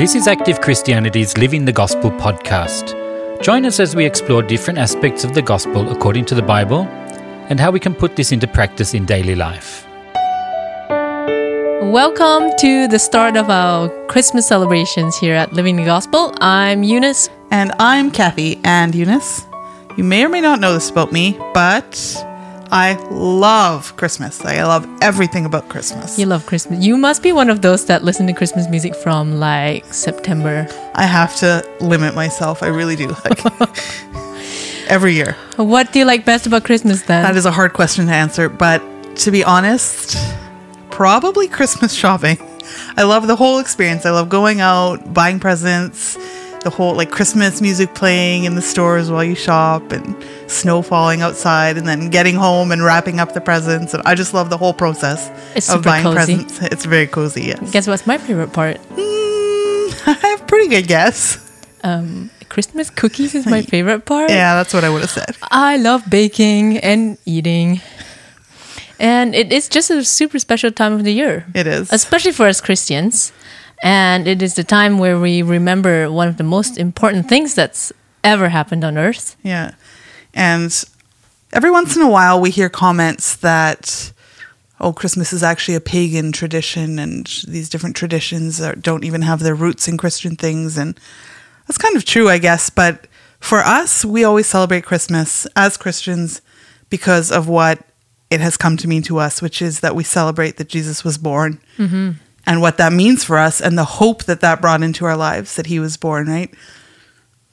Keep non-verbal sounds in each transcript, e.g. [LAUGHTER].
This is Active Christianity's Living the Gospel podcast. Join us as we explore different aspects of the gospel according to the Bible and how we can put this into practice in daily life. Welcome to the start of our Christmas celebrations here at Living the Gospel. I'm Eunice. And I'm Kathy and Eunice. You may or may not know this about me, but I love Christmas. I love everything about Christmas. You love Christmas. You must be one of those that listen to Christmas music from like September. I have to limit myself. I really do. Like [LAUGHS] every year. What do you like best about Christmas then? That is a hard question to answer, but to be honest, probably Christmas shopping. I love the whole experience. I love going out, buying presents, the whole like Christmas music playing in the stores while you shop and snow falling outside and then getting home and wrapping up the presents. And I just love the whole process It's of buying cozy. presents. It's very cozy, yes. Guess what's my favorite part? Mm, [LAUGHS] I have a pretty good guess. Um, Christmas cookies is my [LAUGHS] favorite part. Yeah, that's what I would have said. I love baking and eating. And it is just a super special time of the year. It is. especially for us Christians. And it is the time where we remember one of the most important things that's ever happened on earth. Yeah. And every once in a while, we hear comments that, oh, Christmas is actually a pagan tradition and these different traditions are, don't even have their roots in Christian things. And that's kind of true, I guess. But for us, we always celebrate Christmas as Christians because of what it has come to mean to us, which is that we celebrate that Jesus was born mm-hmm. and what that means for us and the hope that that brought into our lives that he was born, right?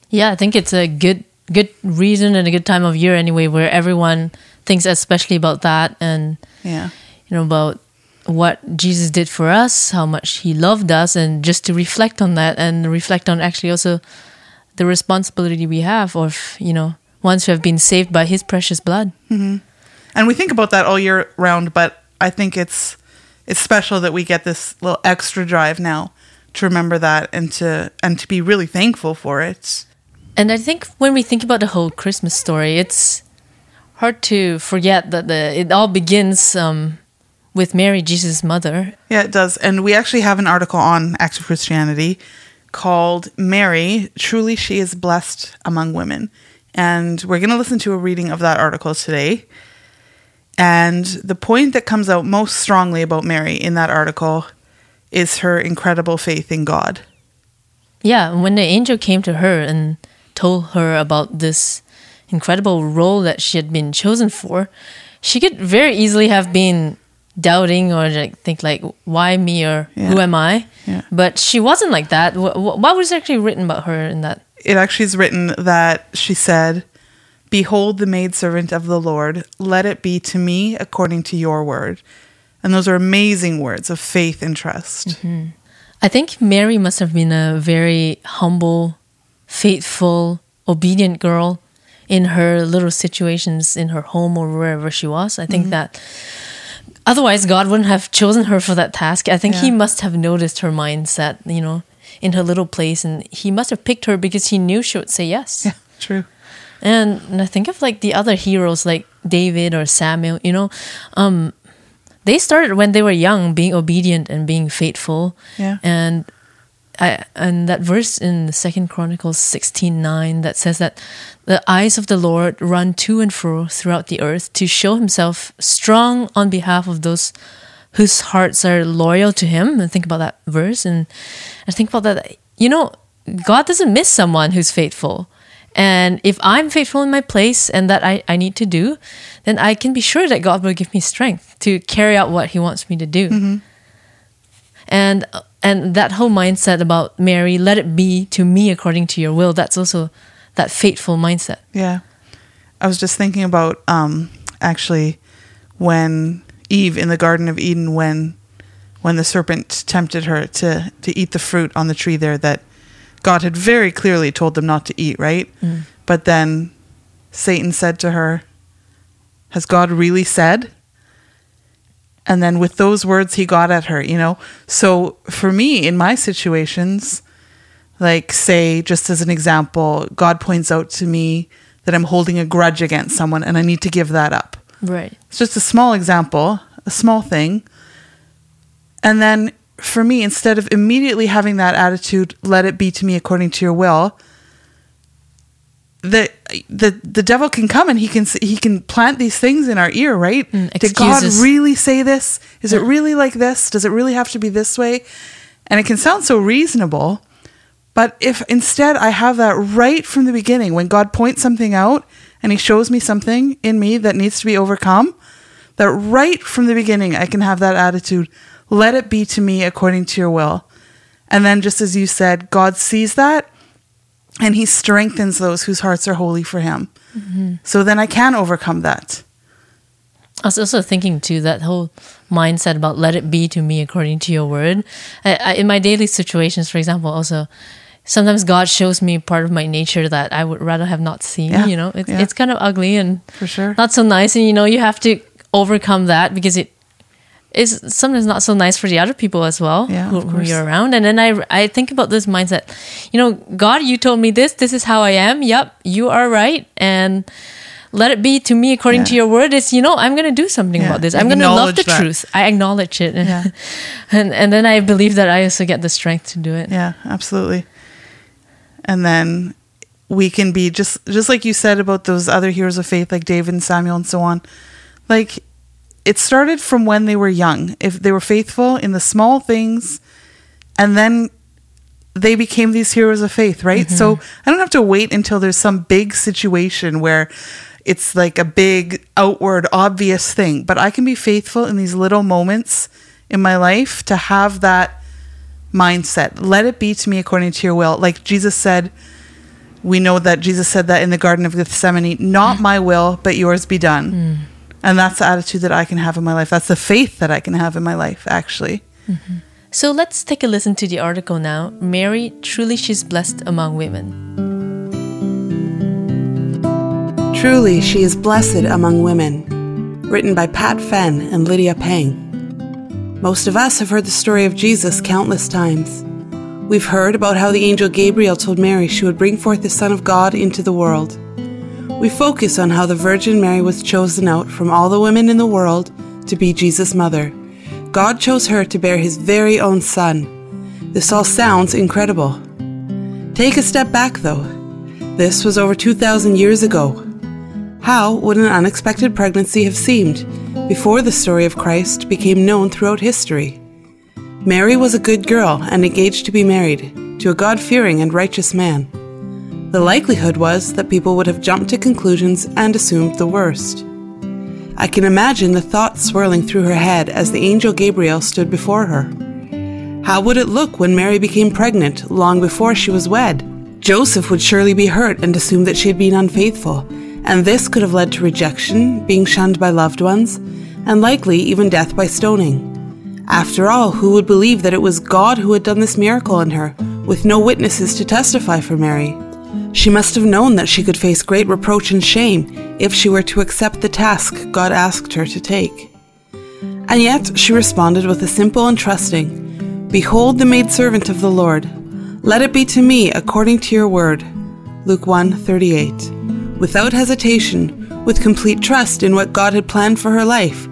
Yeah, I think it's a good good reason and a good time of year anyway where everyone thinks especially about that and Yeah. you know about what Jesus did for us, how much he loved us and just to reflect on that and reflect on actually also the responsibility we have of, you know, ones who have been saved by his precious blood. Mm-hmm. and we think about that all year round but i think it's it's special that we get this little extra drive now to remember that and to and to be really thankful for it And I think when we think about the whole Christmas story, it's hard to forget that the it all begins um, with Mary, Jesus' mother. yeah it does. And we actually have an article on active christianity called mary truly she is blessed among women. And we're going to listen to a reading of that article today. And the point that comes out most strongly about mary in that article is her incredible faith in god. Yeah, when the angel came to her and told her about this incredible role that she had been chosen for, she could very easily have been doubting or like think like, "Why me?" or Yeah. "Who am I?" Yeah. But she wasn't like that. Wh- wh- What was actually written about her in that? it actually is written that she said, Behold the maidservant of the Lord, let it be to me according to your word. And those are amazing words of faith and trust. Mm-hmm. I think Mary must have been a very humble, faithful, obedient girl in her little situations in her home or wherever she was. I think that otherwise God wouldn't have chosen her for that task. I think he must have noticed her mindset, you know, in her little place and he must have picked her because he knew she would say yes. Yeah, true. And, and I think of like the other heroes like David or Samuel, you know, um, they started when they were young, being obedient and being faithful. Yeah. And I and that verse in Second Chronicles sixteen nine that says that the eyes of the Lord run to and fro throughout the earth to show Himself strong on behalf of those whose hearts are loyal to Him. And think about that verse, and I think about that. You know, God doesn't miss someone who's faithful. And if I'm faithful in my place and that I, I need to do, then I can be sure that God will give me strength to carry out what He wants me to do. Mm-hmm. And and that whole mindset about Mary, let it be to me according to your will, that's also that fateful mindset. Yeah. I was just thinking about um, actually when Eve in the Garden of Eden, when when the serpent tempted her to to eat the fruit on the tree there that God had very clearly told them not to eat, right? But then Satan said to her, Has God really said? And then with those words, he got at her, you know? So for me, in my situations, like, say, just as an example, God points out to me that I'm holding a grudge against someone and I need to give that up. Right. It's just a small example, a small thing. And then for me, instead of immediately having that attitude, let it be to me according to your will, the the the devil can come and he can he can plant these things in our ear, right? Mm, Did God really say this? Is it really like this? Does it really have to be this way? And it can sound so reasonable, but if instead I have that right from the beginning, when God points something out and He shows me something in me that needs to be overcome, that right from the beginning I can have that attitude, let it be to me according to your will. And then, just as you said, God sees that and He strengthens those whose hearts are holy for Him. Mm-hmm. So then I can overcome that. I was also thinking too that whole mindset about let it be to me according to your word. I, I, in my daily situations, for example, also sometimes God shows me part of my nature that I would rather have not seen. Yeah, You know, it's yeah. it's kind of ugly and For sure. not so nice, and you know you have to overcome that because it is sometimes not so nice for the other people as well Yeah, who, who you're around. And then I I think about this mindset. You know, God, you told me this. This is how I am. Yep, you are right, and. Let it be to me according to your word. Is you know I'm going to do something Yeah, about this. I'm going to love the that. truth. I acknowledge it, Yeah. [LAUGHS] and and then I believe that I also get the strength to do it. Yeah, absolutely. And then we can be just just like you said about those other heroes of faith like David and Samuel and so on. Like it started from when they were young. If they were faithful in the small things and then they became these heroes of faith, right? So mm-hmm. I don't have to wait until there's some big situation where it's like a big outward obvious thing, but I can be faithful in these little moments in my life to have that mindset. Let it be to me according to your will. Like Jesus said, we know that Jesus said that in the Garden of Gethsemane, not mm. my will, but yours be done. Mm. And that's the attitude that I can have in my life. That's the faith that I can have in my life, actually. Mm-hmm. So let's take a listen to the article now. Mary, truly she's blessed among women. Truly, she is blessed among women. Written by Pat Fenn and Lydia Pang. Most of us have heard the story of Jesus countless times. We've heard about how the angel Gabriel told Mary she would bring forth the Son of God into the world. We focus on how the Virgin Mary was chosen out from all the women in the world to be Jesus' mother. God chose her to bear his very own son. This all sounds incredible. Take a step back, though. This was over 2,000 years ago. How would an unexpected pregnancy have seemed before the story of Christ became known throughout history? Mary was a good girl and engaged to be married to a God fearing and righteous man. The likelihood was that people would have jumped to conclusions and assumed the worst. I can imagine the thoughts swirling through her head as the angel Gabriel stood before her. How would it look when Mary became pregnant long before she was wed? Joseph would surely be hurt and assume that she had been unfaithful, and this could have led to rejection, being shunned by loved ones, and likely even death by stoning. After all, who would believe that it was God who had done this miracle in her, with no witnesses to testify for Mary? She must have known that she could face great reproach and shame if she were to accept the task God asked her to take. And yet she responded with a simple and trusting Behold the maidservant of the Lord. Let it be to me according to your word. Luke 1 38. Without hesitation, with complete trust in what God had planned for her life,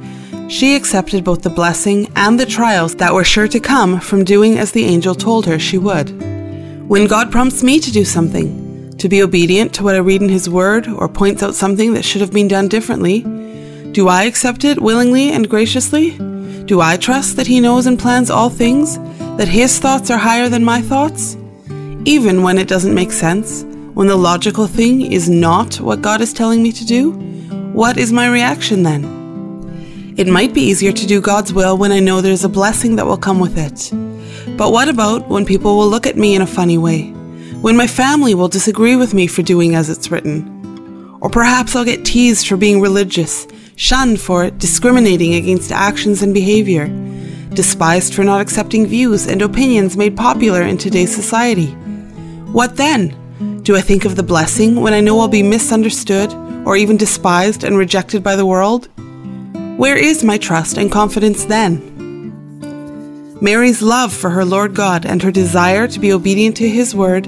she accepted both the blessing and the trials that were sure to come from doing as the angel told her she would. When God prompts me to do something, to be obedient to what I read in His Word or points out something that should have been done differently, do I accept it willingly and graciously? Do I trust that He knows and plans all things, that His thoughts are higher than my thoughts? Even when it doesn't make sense, when the logical thing is not what God is telling me to do, what is my reaction then? It might be easier to do God's will when I know there's a blessing that will come with it. But what about when people will look at me in a funny way? When my family will disagree with me for doing as it's written? Or perhaps I'll get teased for being religious, shunned for discriminating against actions and behavior, despised for not accepting views and opinions made popular in today's society. What then? Do I think of the blessing when I know I'll be misunderstood or even despised and rejected by the world? Where is my trust and confidence then? Mary's love for her Lord God and her desire to be obedient to His word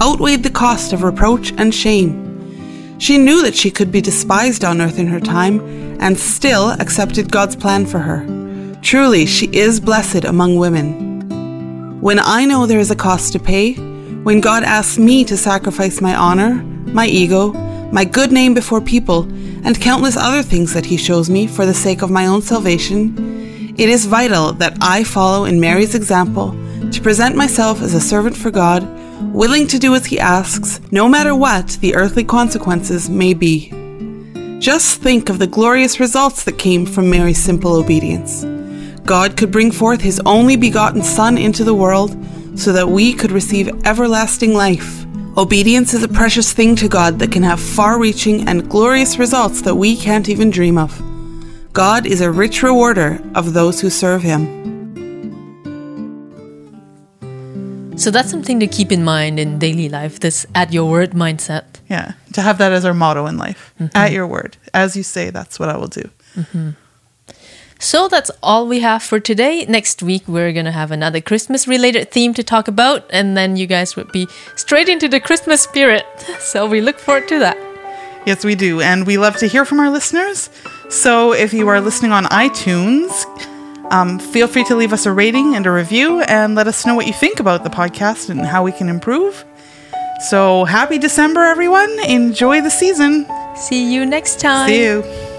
outweighed the cost of reproach and shame. She knew that she could be despised on earth in her time and still accepted God's plan for her. Truly, she is blessed among women. When I know there is a cost to pay, when God asks me to sacrifice my honor, my ego, my good name before people, and countless other things that He shows me for the sake of my own salvation, it is vital that I follow in Mary's example to present myself as a servant for God, willing to do as He asks, no matter what the earthly consequences may be. Just think of the glorious results that came from Mary's simple obedience. God could bring forth His only begotten Son into the world so that we could receive everlasting life. Obedience is a precious thing to God that can have far reaching and glorious results that we can't even dream of. God is a rich rewarder of those who serve Him. So that's something to keep in mind in daily life, this at your word mindset. Yeah, to have that as our motto in life. Mm-hmm. At your word. As you say, that's what I will do. Mm-hmm. So that's all we have for today. Next week, we're going to have another Christmas related theme to talk about, and then you guys would be straight into the Christmas spirit. [LAUGHS] So we look forward to that. Yes, we do. And we love to hear from our listeners. So if you are listening on iTunes, um, feel free to leave us a rating and a review and let us know what you think about the podcast and how we can improve. So happy December, everyone. Enjoy the season. See you next time. See you.